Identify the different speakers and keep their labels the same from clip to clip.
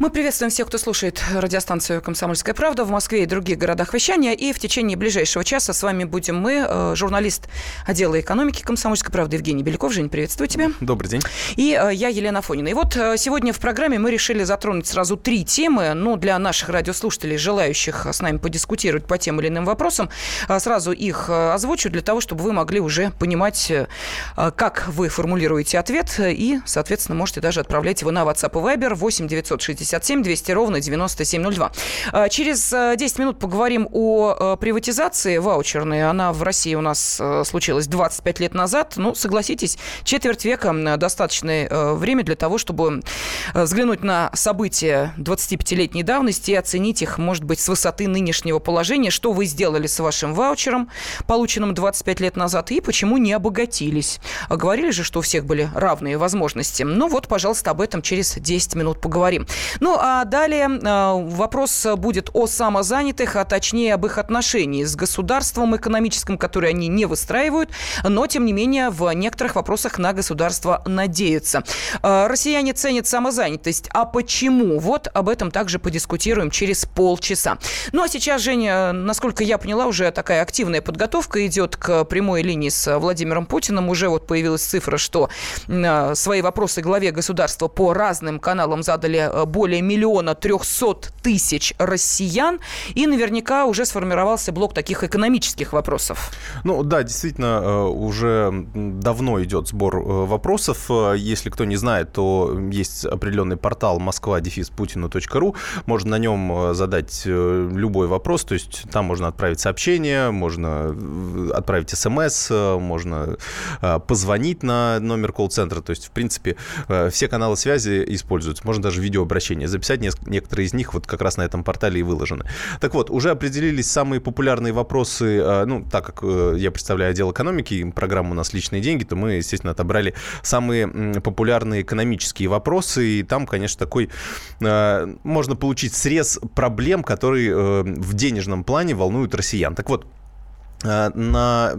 Speaker 1: Мы приветствуем всех, кто слушает радиостанцию «Комсомольская правда» в Москве и других городах вещания. И в течение ближайшего часа с вами будем мы, э, журналист отдела экономики «Комсомольской правды» Евгений Беляков. Жень, приветствую тебя.
Speaker 2: Добрый день.
Speaker 1: И э, я, Елена Фонина. И вот э, сегодня в программе мы решили затронуть сразу три темы. Ну, для наших радиослушателей, желающих с нами подискутировать по тем или иным вопросам, сразу их озвучу для того, чтобы вы могли уже понимать, как вы формулируете ответ. И, соответственно, можете даже отправлять его на WhatsApp и Viber 8 960 67 200 ровно 9702. А, через 10 э, минут поговорим о э, приватизации ваучерной. Она в России у нас э, случилась 25 лет назад. Ну, согласитесь, четверть века достаточное время для того, чтобы взглянуть на события 25-летней давности и оценить их, может быть, с высоты нынешнего положения, что вы сделали с вашим ваучером, полученным 25 лет назад, и почему не обогатились. А говорили же, что у всех были равные возможности. Ну вот, пожалуйста, об этом через 10 минут поговорим. Ну, а далее э, вопрос будет о самозанятых, а точнее об их отношении с государством экономическим, которое они не выстраивают, но, тем не менее, в некоторых вопросах на государство надеются. Э, россияне ценят самозанятость. А почему? Вот об этом также подискутируем через полчаса. Ну, а сейчас, Женя, насколько я поняла, уже такая активная подготовка идет к прямой линии с Владимиром Путиным. Уже вот появилась цифра, что э, свои вопросы главе государства по разным каналам задали более более миллиона трехсот тысяч россиян, и наверняка уже сформировался блок таких экономических вопросов.
Speaker 2: Ну да, действительно, э, уже давно идет сбор э, вопросов. Э, если кто не знает, то есть определенный портал москва-путина.ру. Можно на нем задать любой вопрос, то есть там можно отправить сообщение, можно отправить смс, можно позвонить на номер колл-центра. То есть, в принципе, все каналы связи используются. Можно даже видеообращение сообщения записать. Некоторые из них вот как раз на этом портале и выложены. Так вот, уже определились самые популярные вопросы. Э, ну, так как э, я представляю отдел экономики, программа у нас «Личные деньги», то мы, естественно, отобрали самые популярные экономические вопросы. И там, конечно, такой... Э, можно получить срез проблем, которые в денежном плане волнуют россиян. Так вот, на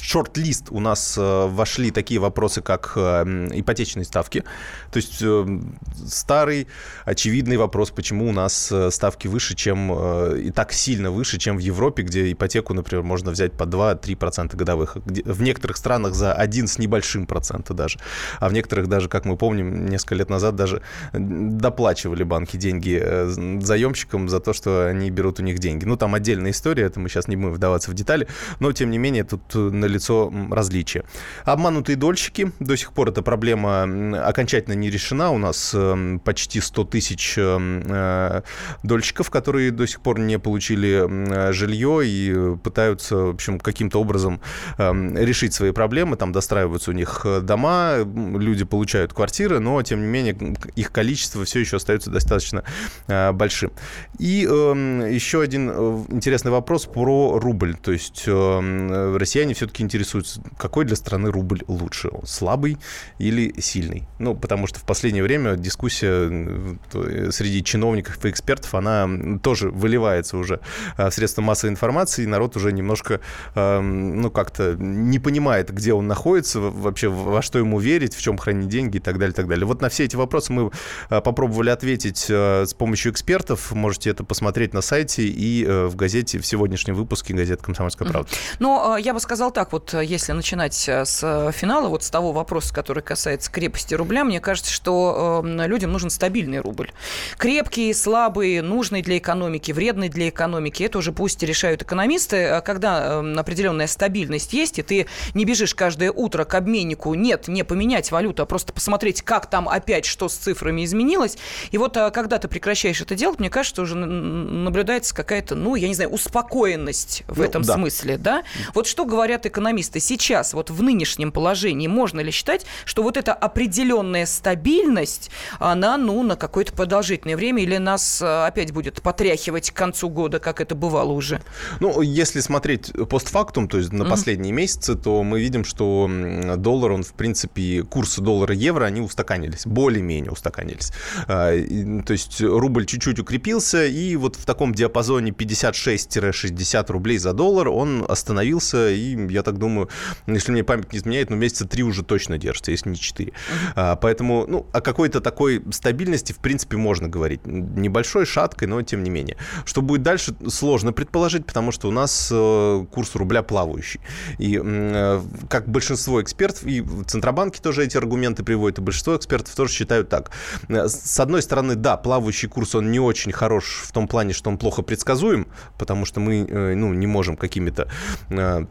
Speaker 2: шорт-лист у нас э, вошли такие вопросы, как э, ипотечные ставки. То есть старый, очевидный вопрос, почему у нас ставки выше, чем и так сильно выше, чем в Европе, где ипотеку, например, можно взять по 2-3% годовых. В некоторых странах за один с небольшим процента даже. А в некоторых даже, как мы помним, несколько лет назад даже доплачивали банки деньги заемщикам за то, что они берут у них деньги. Ну, там отдельная история, это мы сейчас не будем вдаваться в детали но, тем не менее, тут э, налицо различия. Обманутые дольщики. До сих пор эта проблема окончательно не решена. У нас эм, почти 100 тысяч э, дольщиков, которые до сих пор не получили жилье и пытаются, в общем, каким-то образом решить свои проблемы. Там достраиваются у них э, дома, люди получают квартиры, но, тем не менее, их количество все еще остается достаточно большим. И еще один интересный вопрос про рубль. То есть Э, россияне все-таки интересуются, какой для страны рубль лучше, слабый или сильный. Ну, потому что в последнее время дискуссия э, среди чиновников и экспертов, она тоже выливается уже в средства массовой информации, и народ уже немножко, эм, ну, как-то не понимает, где он находится, вообще во что ему верить, в чем хранить деньги и так далее, и так далее. Вот на все эти вопросы мы э, попробовали ответить с помощью экспертов. Можете это посмотреть на сайте и в газете, в сегодняшнем выпуске газеты «Комсомольская правда».
Speaker 1: Но э, я бы сказал так, вот э, если начинать э, с финала, вот с того вопроса, который касается крепости рубля, мне кажется, что людям нужен стабильный рубль. Крепкий, слабый, нужный для экономики, вредный для экономики, это уже пусть решают экономисты. А когда определенная стабильность есть, и ты не бежишь каждое утро к обменнику, нет, не поменять валюту, а просто посмотреть, как там опять, что с цифрами изменилось. И вот когда ты прекращаешь это делать, мне кажется, уже наблюдается какая-то, ну, я не знаю, успокоенность в ну, этом да. смысле, да? Вот что говорят экономисты сейчас, вот в нынешнем положении, можно ли считать, что вот эта определенная стабильность, она, ну, на какое-то продолжительное время или нас э, опять будет потряхивать к концу года, как это бывало уже?
Speaker 2: Ну, если смотреть постфактум, то есть на mm-hmm. последние месяцы, то мы видим, что доллар, он, в принципе, курсы доллара-евро, они устаканились, более-менее устаканились. А, то есть рубль чуть-чуть укрепился, и вот в таком диапазоне 56-60 рублей за доллар он он остановился, и я так думаю, если мне память не изменяет, ну, месяца три уже точно держится, если не четыре. Uh-huh. Поэтому, ну, о какой-то такой стабильности, в принципе, можно говорить. Небольшой, шаткой, но тем не менее. Что будет дальше, сложно предположить, потому что у нас э, курс рубля плавающий. И э, как большинство экспертов, и в Центробанке тоже эти аргументы приводят, и большинство экспертов тоже считают так. Э, с одной стороны, да, плавающий курс, он не очень хорош в том плане, что он плохо предсказуем, потому что мы ну, не можем какими-то это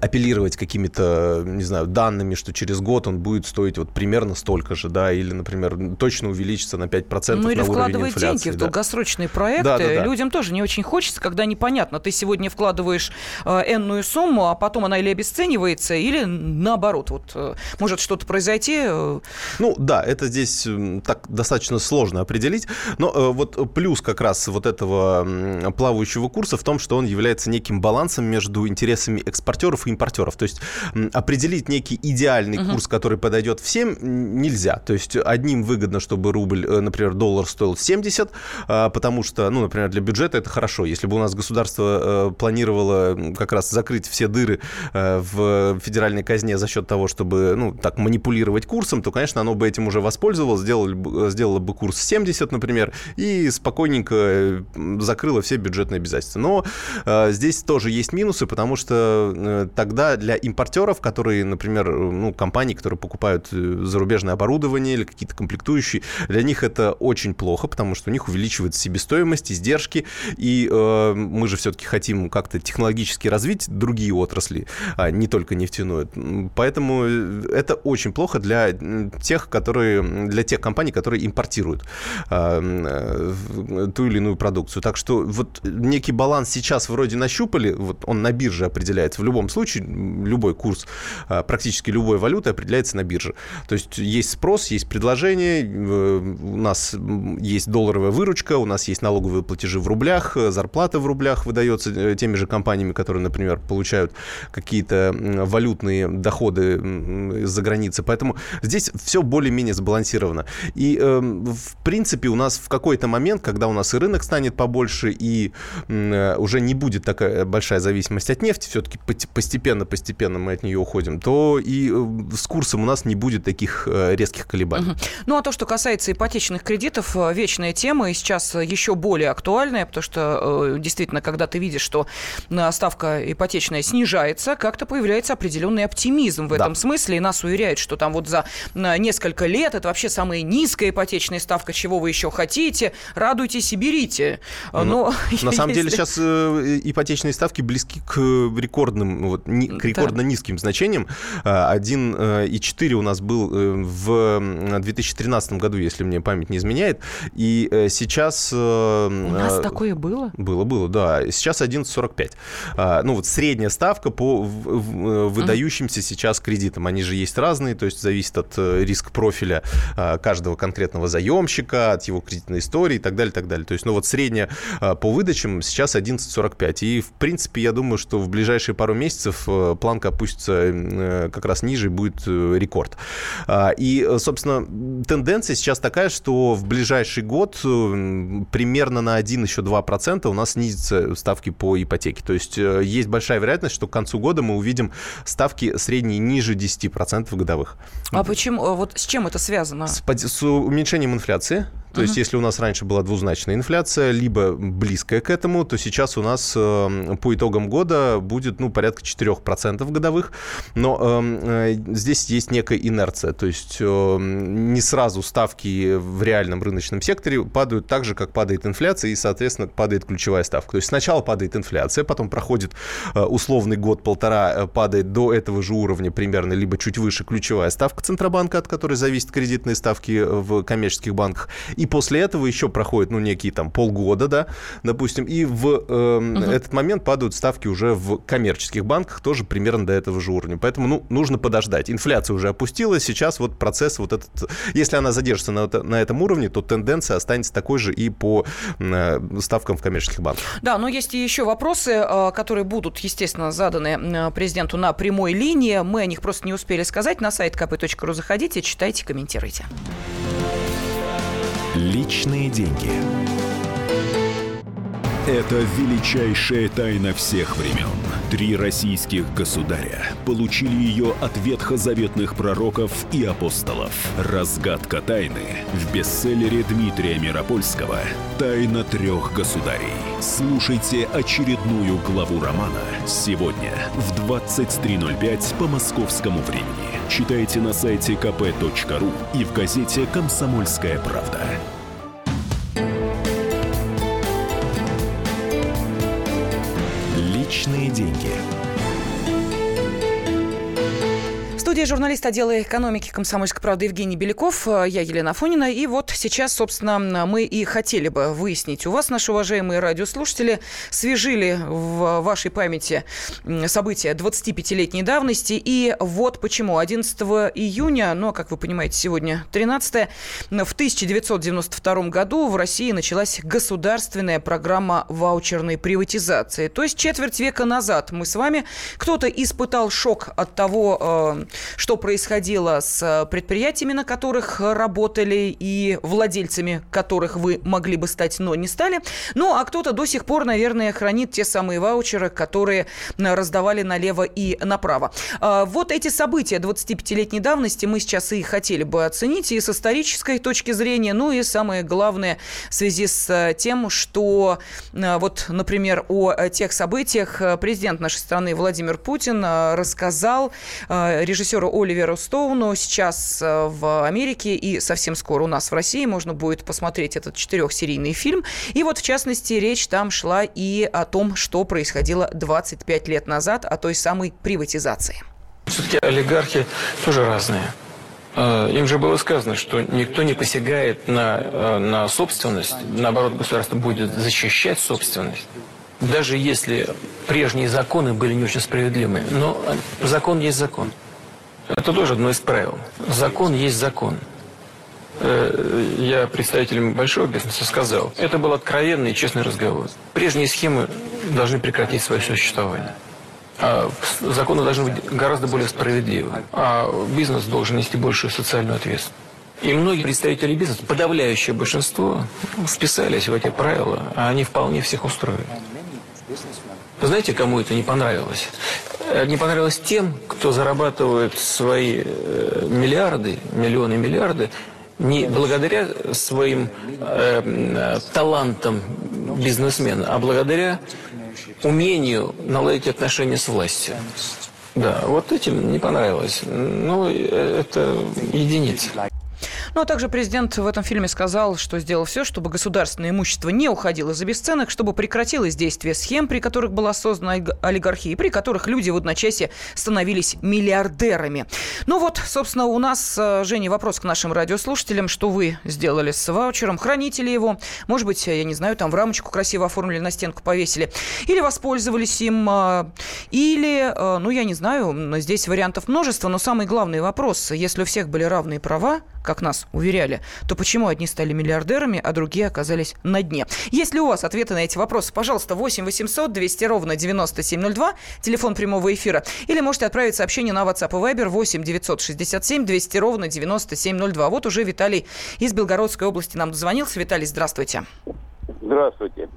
Speaker 2: апеллировать какими-то, не знаю, данными, что через год он будет стоить вот примерно столько же, да, или, например, точно увеличится на 5%
Speaker 1: ну, или
Speaker 2: на
Speaker 1: вкладывать
Speaker 2: деньги
Speaker 1: да. в долгосрочные проекты. Да, да, да. Людям тоже не очень хочется, когда непонятно, ты сегодня вкладываешь э, энную сумму, а потом она или обесценивается, или наоборот, вот э, может что-то произойти. Э...
Speaker 2: Ну, да, это здесь так достаточно сложно определить, но вот плюс как раз вот этого плавающего курса в том, что он является неким балансом между интересами экспортеров экспортеров и импортеров. То есть определить некий идеальный uh-huh. курс, который подойдет всем, нельзя. То есть одним выгодно, чтобы рубль, э, например, доллар стоил 70, а, потому что, ну, например, для бюджета это хорошо. Если бы у нас государство э, планировало как раз закрыть все дыры э, в федеральной казне за счет того, чтобы, ну, так манипулировать курсом, то, конечно, оно бы этим уже воспользовалось, сделало, сделало бы курс 70, например, и спокойненько закрыло все бюджетные обязательства. Но здесь тоже есть минусы, потому что тогда для импортеров, которые, например, ну, компании, которые покупают э, зарубежное оборудование или какие-то комплектующие, для них это очень плохо, потому что у них увеличивается себестоимость, издержки, и э, мы же все-таки хотим как-то технологически развить другие отрасли, а не только нефтяную. Поэтому э, это очень плохо для тех, которые, для тех компаний, которые импортируют э, э, ту или иную продукцию. Так что вот некий баланс сейчас вроде нащупали, вот он на бирже определяется в любом случае любой курс а, практически любой валюты определяется на бирже. То есть есть спрос, есть предложение, у нас есть долларовая выручка, у нас есть налоговые платежи в рублях, зарплата в рублях выдается э, теми же компаниями, которые, например, получают какие-то валютные доходы из-за границы. Поэтому здесь все более-менее сбалансировано. И, эм, в принципе, у нас в какой-то момент, когда у нас и рынок станет побольше, и э, уже не будет такая большая зависимость от нефти, все-таки постепенно-постепенно мы от нее уходим, то и э, с курсом у нас не будет таких э, резких колебаний. Угу.
Speaker 1: Ну, а то, что касается ипотечных кредитов, э, вечная тема, и сейчас еще более актуальная, потому что действительно, когда ты видишь, что ставка ипотечная снижается, как-то появляется определенный оптимизм в этом да. смысле, и нас уверяют, что там вот за несколько лет это вообще самая низкая ипотечная ставка, чего вы еще хотите, радуйтесь и берите.
Speaker 2: Но, Но на самом деле сейчас ипотечные ставки близки к рекордным вот, ни, к рекордно да. низким значениям. 1,4 э, у нас был э, в 2013 году, если мне память не изменяет. И э, сейчас... У
Speaker 1: нас такое было?
Speaker 2: Было, было, да. Сейчас 11,45. А, ну вот средняя ставка по выдающимся mm. сейчас кредитам. Они же есть разные, то есть зависит от риск профиля а, каждого конкретного заемщика, от его кредитной истории и так далее, так далее. То есть, ну вот средняя а, по выдачам сейчас 11,45. И, в принципе, я думаю, что в ближайшие пару месяцев месяцев э, планка опустится э, как раз ниже и будет э, рекорд. А, и, собственно, тенденция сейчас такая, что в ближайший год примерно на 1 еще 2% у нас снизятся ставки по ипотеке. То есть есть большая вероятность, что к концу года мы увидим ставки средние ниже 10% годовых.
Speaker 1: А почему? Вот с чем это связано?
Speaker 2: С, с уменьшением инфляции. То uh-huh. есть, если у нас раньше была двузначная инфляция, либо близкая к этому, то сейчас у нас э, по итогам года будет ну, порядка 4% годовых. Но эм, э, здесь есть некая инерция. То есть э, не сразу ставки в реальном рыночном секторе падают так же, как падает инфляция, и, соответственно, падает ключевая ставка. То есть сначала падает инфляция, потом проходит э, условный год-полтора, э, падает до этого же уровня примерно, либо чуть выше ключевая ставка Центробанка, от которой зависят кредитные ставки в коммерческих банках и после этого еще проходит, ну, некие там полгода, да, допустим, и в э, угу. этот момент падают ставки уже в коммерческих банках тоже примерно до этого же уровня. Поэтому, ну, нужно подождать. Инфляция уже опустилась, сейчас вот процесс вот этот, если она задержится на, на этом уровне, то тенденция останется такой же и по э, ставкам в коммерческих банках.
Speaker 1: Да, но есть и еще вопросы, э, которые будут, естественно, заданы э, президенту на прямой линии. Мы о них просто не успели сказать. На сайт kp.ru заходите, читайте, комментируйте.
Speaker 3: Личные деньги. Это величайшая тайна всех времен. Три российских государя получили ее от ветхозаветных пророков и апостолов. Разгадка тайны в бестселлере Дмитрия Миропольского «Тайна трех государей». Слушайте очередную главу романа сегодня в 23.05 по московскому времени. Читайте на сайте kp.ru и в газете «Комсомольская правда».
Speaker 4: Личные деньги.
Speaker 1: Студии журналист отдела экономики комсомольской правды Евгений Беляков, э, я Елена Фонина. И вот сейчас, собственно, мы и хотели бы выяснить у вас, наши уважаемые радиослушатели, свежили в вашей памяти события 25-летней давности. И вот почему. 11 июня, ну, а как вы понимаете, сегодня 13 в 1992 году в России началась государственная программа ваучерной приватизации. То есть четверть века назад мы с вами, кто-то испытал шок от того, э, что происходило с предприятиями, на которых работали и владельцами которых вы могли бы стать, но не стали. Ну, а кто-то до сих пор, наверное, хранит те самые ваучеры, которые раздавали налево и направо. А, вот эти события 25-летней давности мы сейчас и хотели бы оценить и с исторической точки зрения, ну и самое главное в связи с тем, что вот, например, о тех событиях президент нашей страны Владимир Путин рассказал режиссеру режиссеру Оливеру Стоуну. Сейчас э, в Америке и совсем скоро у нас в России можно будет посмотреть этот четырехсерийный фильм. И вот, в частности, речь там шла и о том, что происходило 25 лет назад, о той самой приватизации.
Speaker 5: Все-таки олигархи тоже разные. Э, им же было сказано, что никто не посягает на, э, на собственность, наоборот, государство будет защищать собственность. Даже если прежние законы были не очень справедливыми. Но закон есть закон. Это тоже одно из правил. Закон есть закон. Э, я представителям большого бизнеса сказал, это был откровенный и честный разговор. Прежние схемы должны прекратить свое существование. А законы должны быть гораздо более справедливы. А бизнес должен нести большую социальную ответственность. И многие представители бизнеса, подавляющее большинство, вписались в эти правила, а они вполне всех устроили. Знаете, кому это не понравилось? Э, не понравилось тем, кто зарабатывает свои э, миллиарды, миллионы, миллиарды, не благодаря своим э, талантам бизнесмена, а благодаря умению наладить отношения с властью. Да, вот этим не понравилось. Ну, э, это единицы.
Speaker 1: Ну, а также президент в этом фильме сказал, что сделал все, чтобы государственное имущество не уходило за бесценок, чтобы прекратилось действие схем, при которых была создана олигархия, при которых люди в одночасье становились миллиардерами. Ну вот, собственно, у нас, э, Женя, вопрос к нашим радиослушателям. Что вы сделали с ваучером? Храните ли его? Может быть, я не знаю, там в рамочку красиво оформили, на стенку повесили. Или воспользовались им? Э, или, э, ну, я не знаю, здесь вариантов множество, но самый главный вопрос, если у всех были равные права, как нас уверяли, то почему одни стали миллиардерами, а другие оказались на дне? Есть ли у вас ответы на эти вопросы? Пожалуйста, 8 800 200 ровно 9702, телефон прямого эфира. Или можете отправить сообщение на WhatsApp и Viber 8 967 200 ровно 9702. Вот уже Виталий из Белгородской области нам дозвонился. Виталий, здравствуйте.
Speaker 6: Здравствуйте.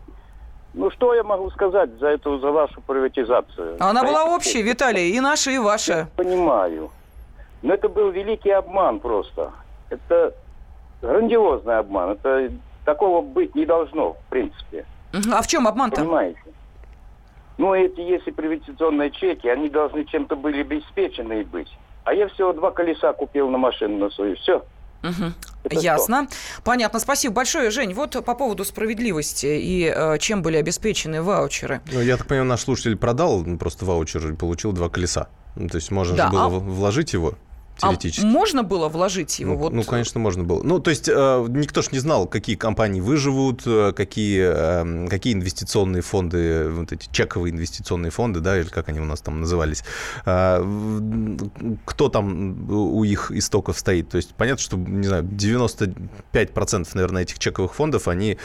Speaker 6: Ну, что я могу сказать за эту, за вашу приватизацию?
Speaker 1: Она была общей, Виталий, и наша, и ваша. Я
Speaker 6: понимаю. Но это был великий обман просто это грандиозный обман. Это такого быть не должно, в принципе.
Speaker 1: А в чем обман-то?
Speaker 6: Понимаете? Ну, эти, если приватизационные чеки, они должны чем-то были обеспечены быть. А я всего два колеса купил на машину на свою. Все.
Speaker 1: Угу. Ясно. Что? Понятно. Спасибо большое, Жень. Вот по поводу справедливости и э, чем были обеспечены ваучеры.
Speaker 2: Ну, я так понимаю, наш слушатель продал просто ваучер и получил два колеса. Ну, то есть можно да, же было а... вложить его теоретически.
Speaker 1: А можно было вложить его?
Speaker 2: Ну,
Speaker 1: вот...
Speaker 2: ну, конечно, можно было. Ну, то есть э, никто ж не знал, какие компании выживут, э, какие, э, какие инвестиционные фонды, вот эти чековые инвестиционные фонды, да, или как они у нас там назывались, э, кто там у их истоков стоит. То есть понятно, что, не знаю, 95% наверное, этих чековых фондов, они,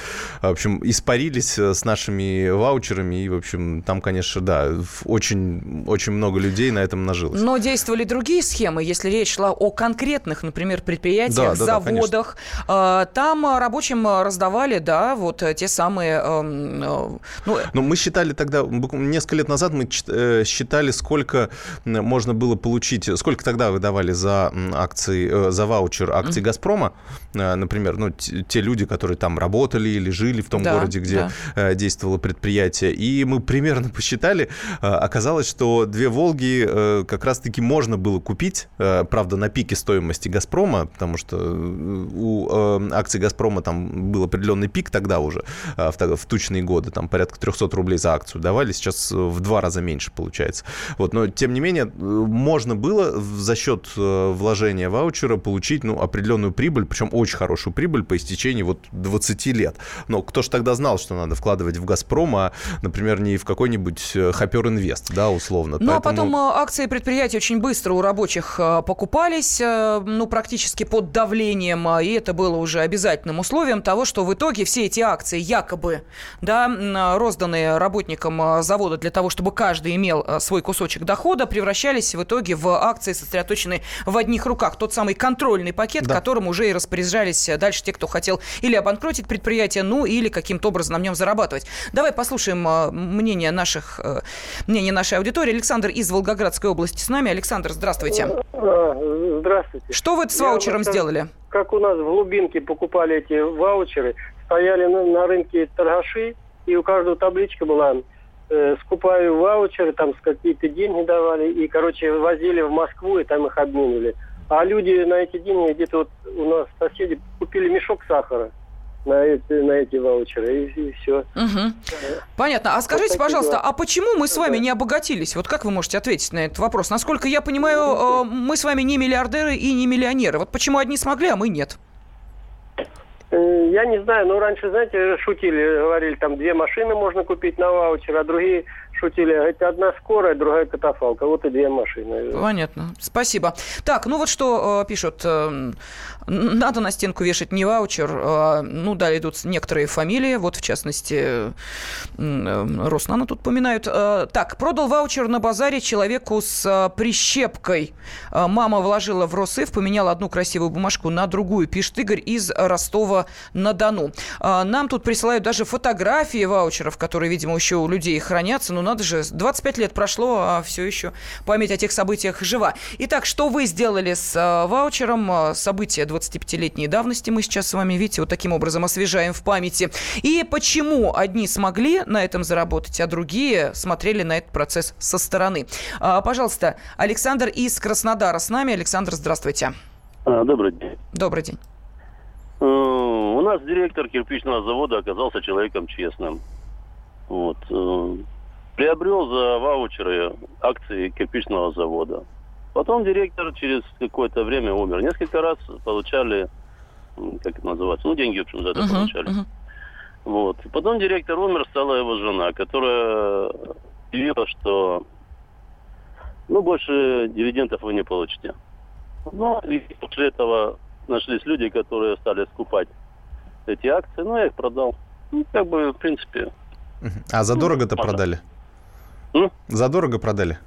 Speaker 2: в общем, испарились э, с нашими ваучерами, и, в общем, там, конечно, да, очень, очень много людей на этом нажилось.
Speaker 1: Но действовали другие схемы, если речь шла о конкретных, например, предприятиях, да, заводах. Да, да, Там рабочим раздавали, да, вот те самые... Эм,
Speaker 2: ну, Но мы считали тогда, несколько лет назад мы считали, сколько можно было получить, сколько тогда выдавали за акции, за ваучер акций mm-hmm. «Газпрома», например, ну, те люди, которые там работали или жили в том да, городе, где да. действовало предприятие. И мы примерно посчитали, оказалось, что две «Волги» э, как раз-таки можно было купить, э, правда, на пике стоимости «Газпрома», потому что э, у акций «Газпрома» там был определенный пик тогда уже, в тучные годы, там порядка 300 рублей за акцию давали, сейчас в два раза меньше получается. Вот, но, тем не менее, можно было за счет вложения ваучера получить ну, определенную прибыль, причем очень хорошую прибыль по истечении вот 20 лет. Но кто же тогда знал, что надо вкладывать в «Газпром», а, например, не в какой-нибудь Хопер Инвест, да, условно.
Speaker 1: Ну, а потом э, акции предприятий очень быстро у рабочих э, покупались, э, ну, практически под давлением, и это было уже обязательным условием того, что в итоге все эти акции якобы, да, розданные работникам завода для того, чтобы каждый имел свой кусочек дохода, превращались в итоге в акции, сосредоточенные в одних руках. Тот самый контрольный пакет, да. которым уже и распоряжались дальше те, кто хотел или обанкротить предприятие, ну, или каким-то образом на нем зарабатывать. Давай послушаем мнение наших, мнение нашей аудитории. Александр из Волгоградской области с нами. Александр, здравствуйте.
Speaker 4: Здравствуйте.
Speaker 1: Что вы с ваучером
Speaker 4: Я,
Speaker 1: сделали?
Speaker 4: Как у нас в глубинке покупали эти ваучеры, стояли на, на рынке торгаши, и у каждого табличка была э, скупаю ваучеры, там какие-то деньги давали, и, короче, возили в Москву, и там их обменивали. А люди на эти деньги, где-то вот у нас соседи купили мешок сахара на эти, на эти ваучеры, и, и все.
Speaker 1: Угу. Понятно. А скажите, вот пожалуйста, дела. а почему мы с вами не обогатились? Вот как вы можете ответить на этот вопрос? Насколько я понимаю, э, мы с вами не миллиардеры и не миллионеры. Вот почему одни смогли, а мы нет?
Speaker 4: Э, я не знаю, но раньше, знаете, шутили, говорили, там две машины можно купить на ваучер, а другие шутили, это одна скорая, другая катафалка. Вот и две машины.
Speaker 1: Понятно. Спасибо. Так, ну вот что э, пишут. Э, надо на стенку вешать не ваучер. Э, ну да, идут некоторые фамилии. Вот, в частности, э, Роснана тут поминают. Э, так, продал ваучер на базаре человеку с э, прищепкой. Э, мама вложила в Росыв, поменяла одну красивую бумажку на другую. Пишет Игорь из Ростова-на-Дону. Э, нам тут присылают даже фотографии ваучеров, которые, видимо, еще у людей хранятся. Ну, надо же, 25 лет прошло, а все еще память о тех событиях жива. Итак, что вы сделали с э, ваучером? Э, события 25-летней давности мы сейчас с вами, видите, вот таким образом освежаем в памяти. И почему одни смогли на этом заработать, а другие смотрели на этот процесс со стороны? Э, пожалуйста, Александр из Краснодара с нами. Александр, здравствуйте.
Speaker 7: А, добрый день.
Speaker 1: Добрый день.
Speaker 7: У нас директор кирпичного завода оказался человеком честным. Вот приобрел за ваучеры акции кирпичного завода. Потом директор через какое-то время умер. Несколько раз получали, как это называется, ну, деньги, в общем, за это uh-huh, получали. Uh-huh. Вот. Потом директор умер, стала его жена, которая объявила, что ну, больше дивидендов вы не получите. Ну, и после этого нашлись люди, которые стали скупать эти акции. Ну, я их продал. Ну, как бы, в принципе.
Speaker 2: А задорого-то ну, продали?
Speaker 7: М?
Speaker 2: Задорого продали?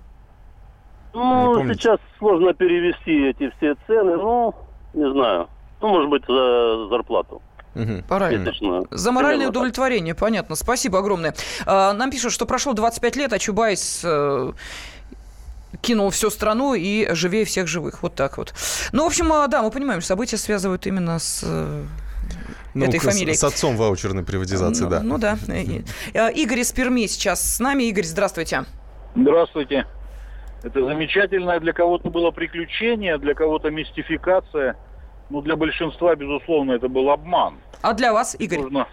Speaker 7: Ну, сейчас сложно перевести эти все цены, ну, не знаю. Ну, может быть, за зарплату.
Speaker 1: Угу. Правильно. За моральное удовлетворение, понятно. Спасибо огромное. А, нам пишут, что прошло 25 лет, а Чубайс э, кинул всю страну и живее всех живых. Вот так вот. Ну, в общем, а, да, мы понимаем, события связывают именно с э, ну, этой фамилией.
Speaker 2: С отцом ваучерной приватизации,
Speaker 1: ну,
Speaker 2: да.
Speaker 1: Ну да. Э, Игорь из Перми сейчас с нами. Игорь, здравствуйте.
Speaker 8: Здравствуйте. Это замечательное для кого-то было приключение, для кого-то мистификация. Но для большинства, безусловно, это был обман.
Speaker 1: А для вас, Игорь? Нужно...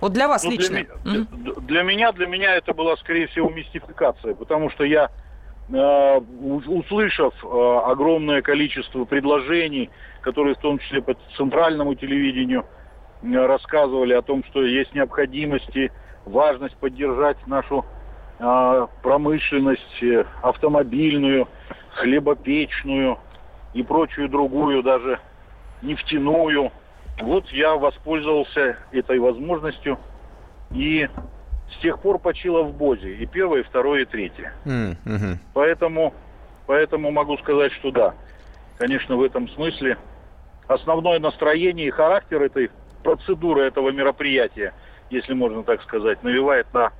Speaker 1: Вот для вас ну, лично?
Speaker 8: Для, mm для меня, для меня это была, скорее всего, мистификация, потому что я, э, услышав э, огромное количество предложений, которые в том числе по центральному телевидению рассказывали о том, что есть необходимость важность поддержать нашу э, промышленность э, автомобильную, хлебопечную и прочую другую, даже нефтяную. Вот я воспользовался этой возможностью и с тех пор почила в Бозе. И первое, и второе, и третье. Mm-hmm. Поэтому, поэтому могу сказать, что да. конечно, в этом смысле основное настроение и характер этой процедуры, этого мероприятия, если можно так сказать, навевает на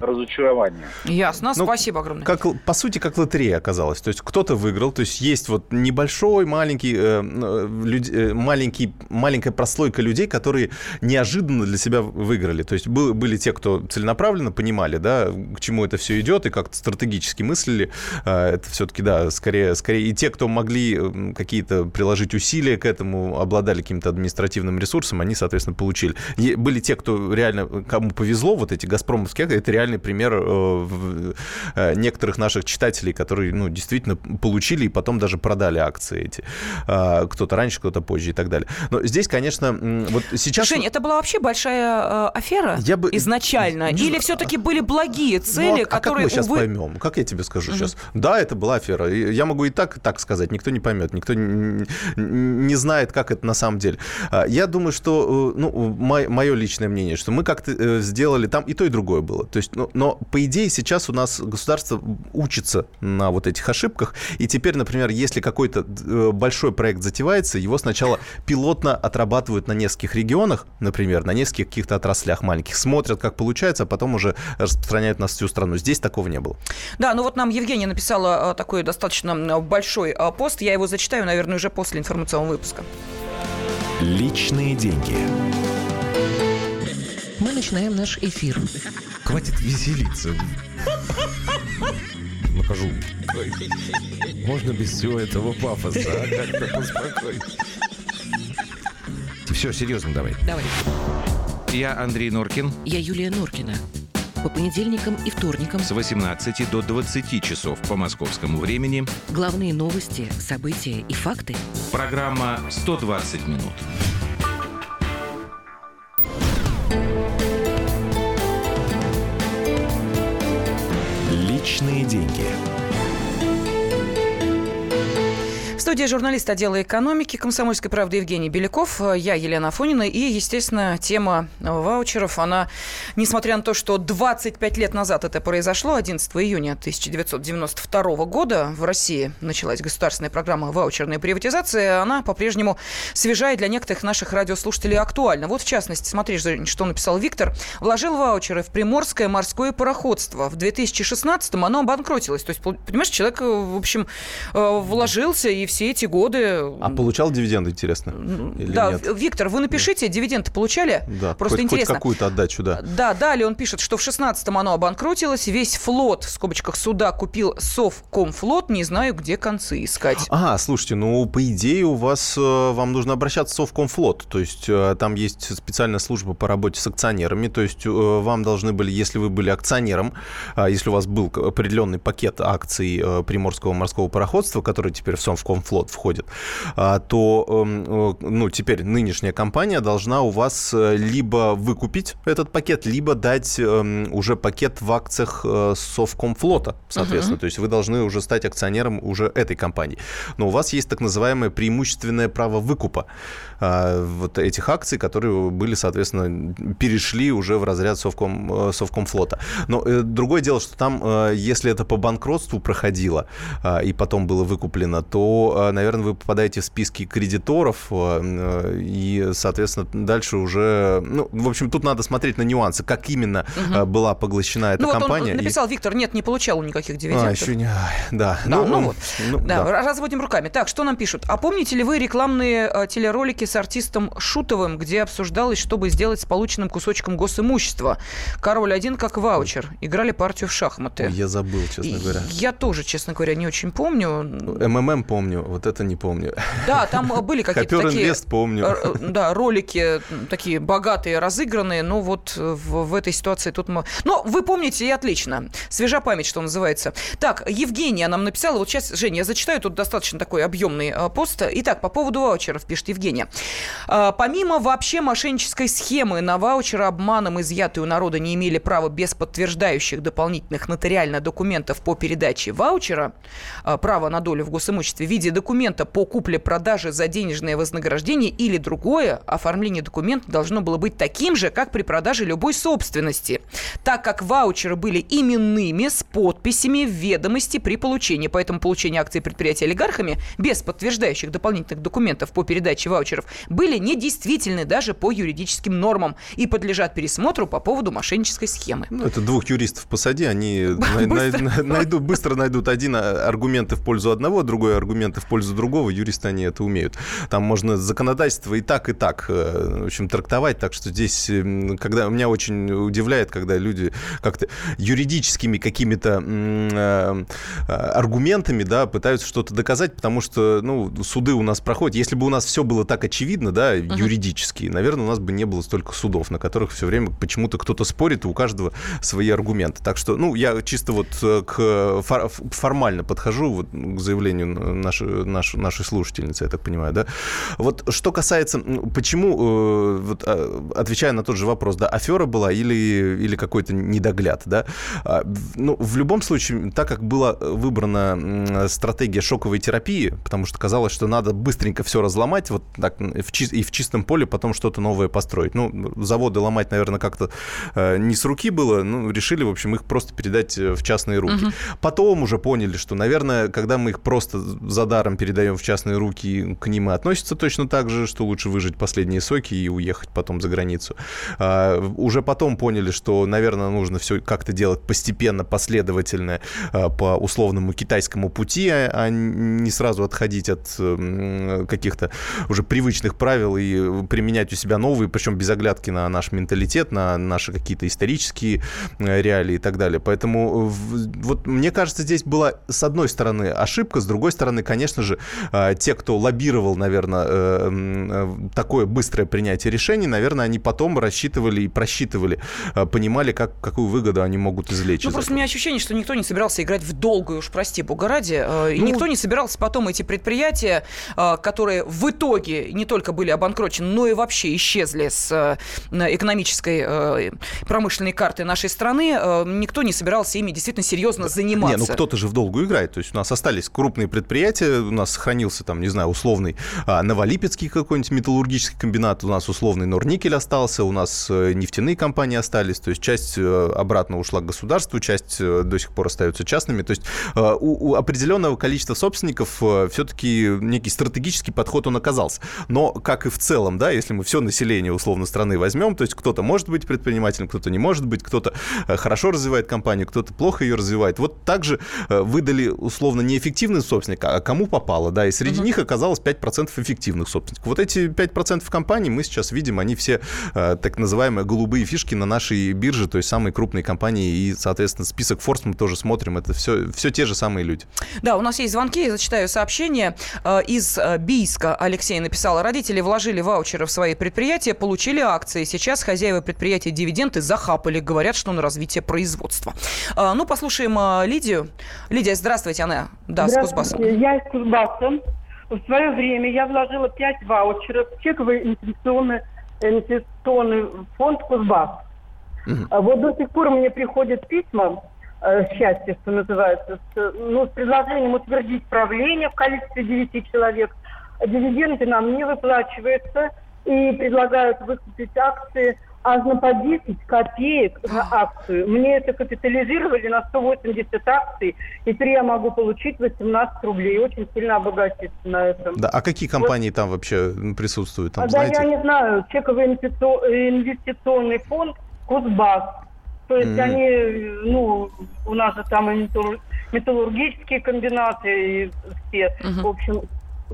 Speaker 8: разочарование.
Speaker 1: Ясно,
Speaker 2: Ну,
Speaker 1: спасибо огромное.
Speaker 2: Как, по сути, как лотерея оказалась. То есть кто-то выиграл, то есть есть вот небольшой, маленький, э, э, люд- э, маленький, маленькая прослойка людей, которые неожиданно для себя выиграли. То есть был- были те, кто целенаправленно понимали, да, к чему это все идет, и как-то стратегически мыслили. Э, Это все-таки, да, скорее, скорее и те, кто могли э, какие-то приложить усилия к этому, обладали каким-то административным ресурсом, они, соответственно, получили. Е- Были те, кто реально, кому повезло, вот эти газпромовские, акции, это реальный пример э, э, некоторых наших читателей, которые, ну, действительно получили и потом даже продали акции эти. А, Кто-то раньше, кто-то позже и так далее. Но здесь, конечно, вот сейчас...
Speaker 1: Жень, это была вообще большая э, афера
Speaker 2: Я бы-
Speaker 1: изначально?
Speaker 2: Не
Speaker 1: Или все-таки были благие
Speaker 2: Ну,
Speaker 1: цели,
Speaker 2: а- а как
Speaker 1: которые,
Speaker 2: мы сейчас
Speaker 1: увы...
Speaker 2: поймем? Как я тебе скажу сейчас? Да, это была афера. Я могу и так, и так сказать. Никто не поймет. Никто не, не знает, как это на самом деле. А, Я думаю, что, ну, мое личное мнение, что мы как-то сделали там и то, и другое было. То есть, ну, но, по идее, сейчас у нас государство учится на вот этих ошибках. И теперь, например, если какой-то э, большой проект затевается, его сначала пилотно отрабатывают на нескольких регионах, например, на нескольких каких-то отраслях маленьких, смотрят, как получается, а потом уже распространяют на всю страну. Здесь такого не было.
Speaker 1: Да, ну вот нам Евгения написала э, такой достаточно большой э, пост. Я его зачитаю, наверное, уже после информационного выпуска.
Speaker 3: Личные деньги.
Speaker 9: Мы начинаем наш эфир.
Speaker 10: Хватит веселиться. Накажу. Можно без всего этого пафоса, а? Как-то поспокойнее. Все, серьезно давай.
Speaker 9: Давай.
Speaker 10: Я Андрей Норкин.
Speaker 9: Я Юлия Норкина. По понедельникам и вторникам
Speaker 10: С 18 до 20 часов по московскому времени.
Speaker 9: главные новости, события и факты.
Speaker 10: Программа «120 минут».
Speaker 3: Деньги.
Speaker 1: Студии журналист отдела экономики «Комсомольской правды» Евгений Беляков, я Елена Афонина. И, естественно, тема ваучеров, она, несмотря на то, что 25 лет назад это произошло, 11 июня 1992 года в России началась государственная программа ваучерной приватизации, она по-прежнему свежая для некоторых наших радиослушателей актуальна. Вот, в частности, смотри, что написал Виктор. Вложил ваучеры в Приморское морское пароходство. В 2016-м оно обанкротилось. То есть, понимаешь, человек, в общем, э, вложился и все эти годы...
Speaker 2: А получал дивиденды, интересно? Или
Speaker 1: да,
Speaker 2: нет?
Speaker 1: Виктор, вы напишите, дивиденды получали?
Speaker 2: Да,
Speaker 1: Просто
Speaker 2: хоть,
Speaker 1: интересно.
Speaker 2: хоть какую-то отдачу, да.
Speaker 1: Да, далее он пишет, что в 16-м оно обанкротилось, весь флот, в скобочках суда, купил Совкомфлот, не знаю, где концы искать.
Speaker 2: А, слушайте, ну, по идее, у вас, э, вам нужно обращаться в Совкомфлот, то есть э, там есть специальная служба по работе с акционерами, то есть э, вам должны были, если вы были акционером, а если у вас был определенный пакет акций Приморского морского пароходства, который теперь в Совкомфлот входит, а, то, эм, э, ну, теперь нынешняя компания должна у вас э, либо выкупить этот пакет, либо дать эм, уже пакет в акциях э, Совкомфлота, соответственно.
Speaker 11: Мгм.
Speaker 2: То есть вы должны уже стать акционером уже этой компании. Но у вас есть так называемое преимущественное право выкупа вот этих акций, которые были, соответственно, перешли уже в разряд Совком, э, Совкомфлота. Но э, другое дело, что там, э, если это по банкротству проходило а, и потом было выкуплено, то, наверное, вы попадаете в списки кредиторов и, соответственно, дальше уже... Ну, в общем, тут надо смотреть на нюансы, как именно э, была поглощена эта
Speaker 1: ну вот
Speaker 2: компания.
Speaker 1: он
Speaker 2: и-
Speaker 1: написал, Виктор, нет, не получал никаких дивидендов.
Speaker 2: А, еще не... Да,
Speaker 1: Да, ну,
Speaker 2: м,
Speaker 1: вот.
Speaker 2: ну,
Speaker 1: да,
Speaker 2: да.
Speaker 1: разводим руками. Так, что нам пишут? А помните ли вы рекламные телеролики с артистом Шутовым, где обсуждалось, чтобы сделать с полученным кусочком госимущества? Король один как ваучер. Играли партию в шахматы.
Speaker 2: Ой, я забыл, честно говоря.
Speaker 1: Я тоже, честно говоря, не очень помню.
Speaker 2: МММ помню, вот это не помню.
Speaker 1: Да, там э, были какие-то такие...
Speaker 2: Инвест помню.
Speaker 1: э, э, Да, ролики такие богатые, разыгранные, но вот в, в этой ситуации тут мы... Но вы помните, и отлично. Свежа память, что называется. Так, Евгения нам написала, вот сейчас, Женя, я зачитаю, тут достаточно такой объемный пост. Итак, по поводу ваучеров, пишет Евгения. А, Помимо вообще мошеннической схемы, на ваучеры обманом изъятые у народа не имели права без подтверждающих дополнительных нотариально документов по передаче ваучера, а, право на долю в госимуществе в виде документа по купле-продаже за денежное вознаграждение или другое, оформление документа должно было быть таким же, как при продаже любой собственности, так как ваучеры были именными с подписями в ведомости при получении. Поэтому получение акций предприятия олигархами без подтверждающих дополнительных документов по передаче ваучеров были недействительны даже по юридическим нормам и подлежат пересмотру по поводу мошеннической схемы.
Speaker 2: Ну, это двух юристов посади, они быстро. найдут, быстро найдут один аргументы в пользу одного, другой аргументы в пользу другого. Юристы они это умеют. Там можно законодательство и так, и так, э, в общем, трактовать. Так что здесь, когда меня очень удивляет, когда люди как-то юридическими какими-то э, аргументами, да, пытаются что-то доказать, потому что, ну, суды у нас проходят. Если бы у нас все было так очевидно, да, uh-huh. юридически, наверное, у нас бы не было столько судов, на которых все время почему-то кто-то спорит, и у каждого свои аргументы. Так что, ну, я чисто вот э, к формально подхожу вот к заявлению нашей, нашей, нашей слушательницы, я так понимаю, да. Вот что касается, почему, э, вот, а, отвечая на тот же вопрос, да, афера была или, или какой-то недогляд, да, а, ну, в любом случае, так как была выбрана стратегия шоковой терапии, потому что казалось, что надо быстренько все разломать, вот так, в чи- и в чистом поле потом что-то новое построить. Ну, заводы ломать, наверное, как-то э, не с руки было, ну, решили, в общем, их просто передать э, в частные руки. Угу. Потом уже поняли, что, наверное, когда мы их просто за даром передаем в частные руки, к ним и относятся точно так же, что лучше выжить последние соки и уехать потом за границу. А, уже потом поняли, что, наверное, нужно все как-то делать постепенно, последовательно, а, по условному китайскому пути, а, а не сразу отходить от каких-то уже привычных правил и применять у себя новые, причем без оглядки на наш менталитет, на наши какие-то исторические э, реалии и так далее. Поэтому вот мне кажется, здесь была с одной стороны ошибка, с другой стороны, конечно же, те, кто лоббировал, наверное, э, э, такое быстрое принятие решений, наверное, они потом рассчитывали и просчитывали, понимали, как, какую выгоду они могут извлечь.
Speaker 1: Ну, просто этого. у меня ощущение, что никто не собирался играть в долгую, уж прости бога ради, э, и ну, никто не собирался потом эти предприятия, которые в итоге не только были обанкрочены, но и вообще исчезли с экономической промышленной карты нашей страны, никто не собирался ими действительно серьезно заниматься.
Speaker 2: Не, ну кто-то же в долгу играет. То есть у нас остались крупные предприятия, у нас сохранился там, не знаю, условный а, Новолипецкий какой-нибудь металлургический комбинат, у нас условный Норникель остался, у нас э, нефтяные компании остались, то есть часть э, обратно ушла к государству, часть э, до сих пор остаются частными. То есть у, у определенного количества собственников все-таки некий стратегический подход он оказался. Но, как и в целом, да, если мы все население условно страны возьмем, то есть кто-то может быть предпринимателем, кто-то не может быть, кто-то хорошо развивает компанию, кто-то плохо ее развивает. Вот также выдали условно неэффективных собственников, а кому попало, да, и среди uh-huh. них оказалось 5% эффективных собственников. Вот эти 5% компаний мы сейчас видим, они все э, так называемые голубые фишки на нашей бирже, то есть самые крупные компании, и, соответственно, список Форс мы тоже смотрим, это все, все те же самые люди.
Speaker 1: Да, у нас есть звонки, я зачитаю сообщение. Э, из э, Бийска Алексей написал, родители вложили ваучеры в свои предприятия, получили акции, сейчас хозяева предприятия дивиденды захапали, говорят, что на развитие производства. Ну, послушаем Лидию. Лидия, здравствуйте, она, да, с Кузбасса.
Speaker 11: Я из Кузбасса. В свое время я вложила 5 ваучеров в чековый инвестиционный, инвестиционный фонд Кузбасс. Угу. Вот до сих пор мне приходят письма, э, счастье, что называется, с, ну, с предложением утвердить правление в количестве 9 человек. Дивиденды нам не выплачиваются и предлагают выкупить акции – аж на по 10 копеек за акцию. Мне это капитализировали на 180 акций, и теперь я могу получить 18 рублей. Очень сильно обогатиться на этом.
Speaker 2: Да, а какие компании вот. там вообще присутствуют? Там,
Speaker 11: да, я не знаю. Чековый инвестиционный фонд Кузбасс. То есть mm-hmm. они, ну, у нас же там и металлургические комбинаты, и все, mm-hmm. в общем,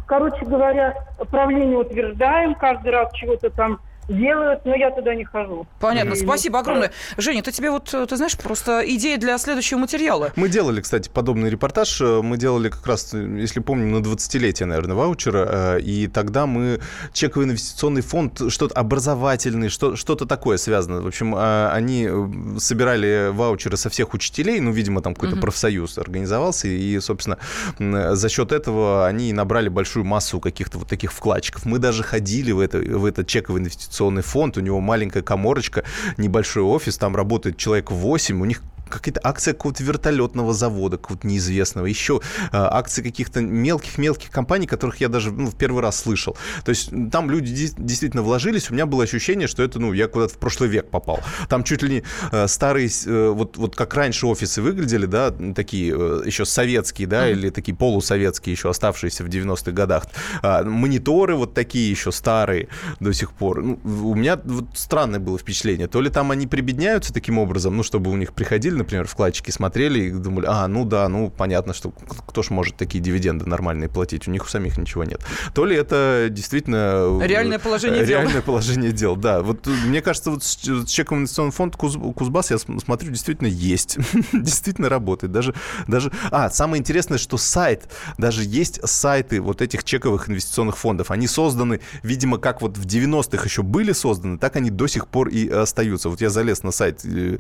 Speaker 11: короче говоря, правление утверждаем, каждый раз чего-то там делают, но я туда не хожу.
Speaker 1: Понятно, и, спасибо огромное. Женя, ты тебе вот, ты знаешь, просто идея для следующего материала.
Speaker 2: Мы делали, кстати, подобный репортаж. Мы делали как раз, если помним, на 20-летие, наверное, ваучера. Э, и тогда мы чековый инвестиционный фонд, что-то образовательный, что, что-то такое связано. В общем, э, они э, собирали ваучеры со всех учителей, ну, видимо, там какой-то угу. профсоюз организовался, и, собственно, за счет этого они набрали большую массу каких-то вот таких вкладчиков. Мы даже ходили в, это, в этот чековый инвестиционный инвестиционный фонд, у него маленькая коморочка, небольшой офис, там работает человек 8, у них какая-то акция какого-то вертолетного завода, какого-то неизвестного, еще акции каких-то мелких-мелких компаний, которых я даже ну, в первый раз слышал. То есть там люди действительно вложились, у меня было ощущение, что это, ну, я куда-то в прошлый век попал. Там чуть ли не старые, вот, вот как раньше офисы выглядели, да, такие еще советские, да, mm-hmm. или такие полусоветские еще оставшиеся в 90-х годах. Мониторы вот такие еще старые до сих пор. Ну, у меня вот странное было впечатление. То ли там они прибедняются таким образом, ну, чтобы у них приходили, например, вкладчики смотрели и думали, а, ну да, ну, понятно, что кто ж может такие дивиденды нормальные платить, у них у самих ничего нет. То ли это действительно...
Speaker 1: Э, реальное положение
Speaker 2: дел. Реальное положение дел, да. Вот э, мне кажется, вот с чековым инвестиционным фондом Кузбасс, я смотрю, действительно есть. действительно работает. Даже, даже... А, самое интересное, что сайт, даже есть сайты вот этих чековых инвестиционных фондов. Они созданы, видимо, как вот в 90-х еще были созданы, так они до сих пор и остаются. Вот я залез на сайт э,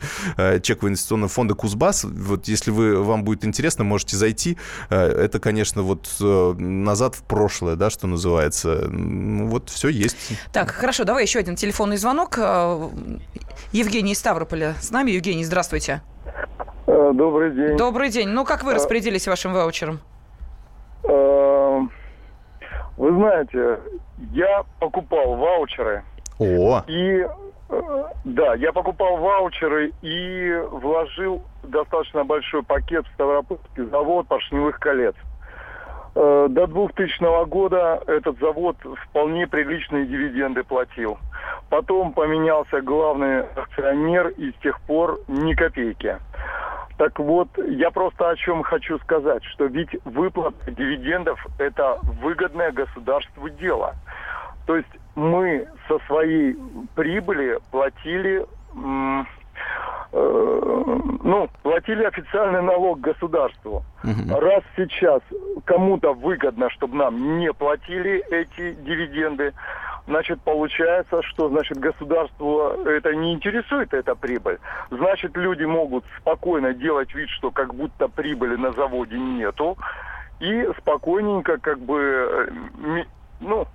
Speaker 2: чекового инвестиционного фонда Кузбасс. Вот если вы, вам будет интересно, можете зайти. Э, это, конечно, вот назад в прошлое, да, что называется. Ну, вот все есть.
Speaker 1: Так, хорошо, давай еще один телефонный звонок. Евгений из Ставрополя с нами. Евгений, здравствуйте.
Speaker 12: Добрый день.
Speaker 1: Добрый день. Ну, как вы распорядились вашим ваучером?
Speaker 12: Вы знаете, я покупал ваучеры.
Speaker 2: О.
Speaker 12: И э, да, я покупал ваучеры и вложил достаточно большой пакет в Ставропольский завод поршневых колец. Э, до 2000 года этот завод вполне приличные дивиденды платил. Потом поменялся главный акционер и с тех пор ни копейки. Так вот, я просто о чем хочу сказать, что ведь выплата дивидендов – это выгодное государству дело. То есть мы со своей прибыли платили, э, ну, платили официальный налог государству. Угу. Раз сейчас кому-то выгодно, чтобы нам не платили эти дивиденды, значит, получается, что, значит, государство это не интересует, эта прибыль. Значит, люди могут спокойно делать вид, что как будто прибыли на заводе нету, и спокойненько, как бы, э, ну...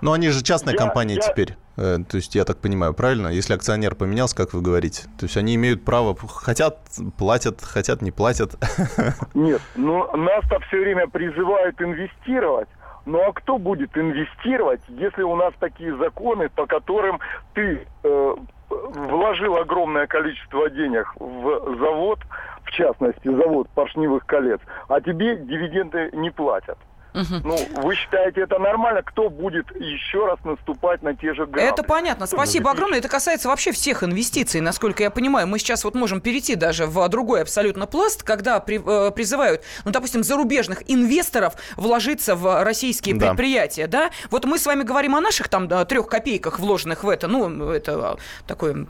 Speaker 2: Но они же частная я, компания я... теперь. Э, то есть, я так понимаю, правильно? Если акционер поменялся, как вы говорите, то есть они имеют право, хотят, платят, хотят, не платят.
Speaker 12: Нет, ну нас-то все время призывают инвестировать, ну а кто будет инвестировать, если у нас такие законы, по которым ты э, вложил огромное количество денег в завод, в частности, завод поршневых колец, а тебе дивиденды не платят? Угу. Ну, вы считаете это нормально? Кто будет еще раз наступать на те же грабли?
Speaker 1: Это понятно. Спасибо огромное. Это касается вообще всех инвестиций, насколько я понимаю. Мы сейчас вот можем перейти даже в другой абсолютно пласт, когда при, э, призывают, ну, допустим, зарубежных инвесторов вложиться в российские да. предприятия, да? Вот мы с вами говорим о наших там трех копейках, вложенных в это. Ну, это такое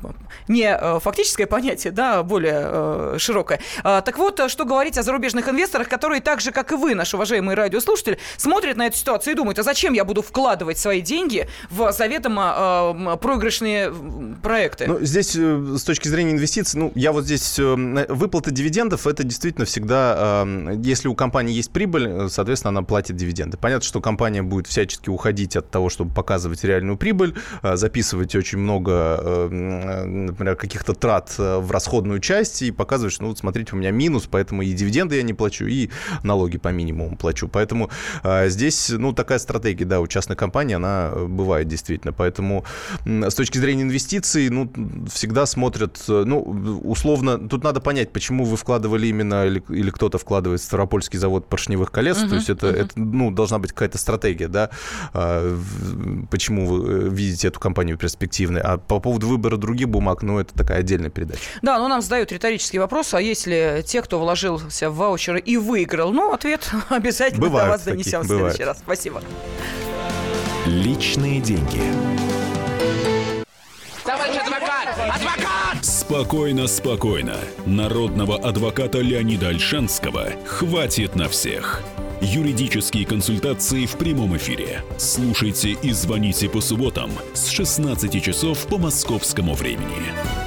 Speaker 1: не э, фактическое понятие, да, более э, широкое. А, так вот, что говорить о зарубежных инвесторах, которые так же, как и вы, наши уважаемые радиослушатели, слушатель смотрит на эту ситуацию и думает, а зачем я буду вкладывать свои деньги в заведомо э, проигрышные проекты?
Speaker 2: Ну, здесь э, с точки зрения инвестиций, ну, я вот здесь... Э, выплата дивидендов, это действительно всегда... Э, если у компании есть прибыль, соответственно, она платит дивиденды. Понятно, что компания будет всячески уходить от того, чтобы показывать реальную прибыль, э, записывать очень много, э, например, каких-то трат э, в расходную часть и показывать, что, ну, вот смотрите, у меня минус, поэтому и дивиденды я не плачу, и налоги по минимуму плачу. Поэтому а здесь, ну, такая стратегия, да, у частной компании, она бывает действительно. Поэтому с точки зрения инвестиций, ну, всегда смотрят, ну, условно, тут надо понять, почему вы вкладывали именно, или, или кто-то вкладывает в Ставропольский завод поршневых колец, uh-huh, то есть это, uh-huh. это, ну, должна быть какая-то стратегия, да, а, почему вы видите эту компанию перспективной. А по поводу выбора других бумаг, ну, это такая отдельная передача.
Speaker 1: Да, ну, нам задают риторический вопрос, а если те, кто вложился в ваучеры и выиграл, ну, ответ обязательно Бывают до вас донесем в следующий раз. Спасибо.
Speaker 3: Личные деньги. Товарищ адвокат! Адвокат! Спокойно, спокойно. Народного адвоката Леонида Альшанского хватит на всех. Юридические консультации в прямом эфире. Слушайте и звоните по субботам с 16 часов по московскому времени.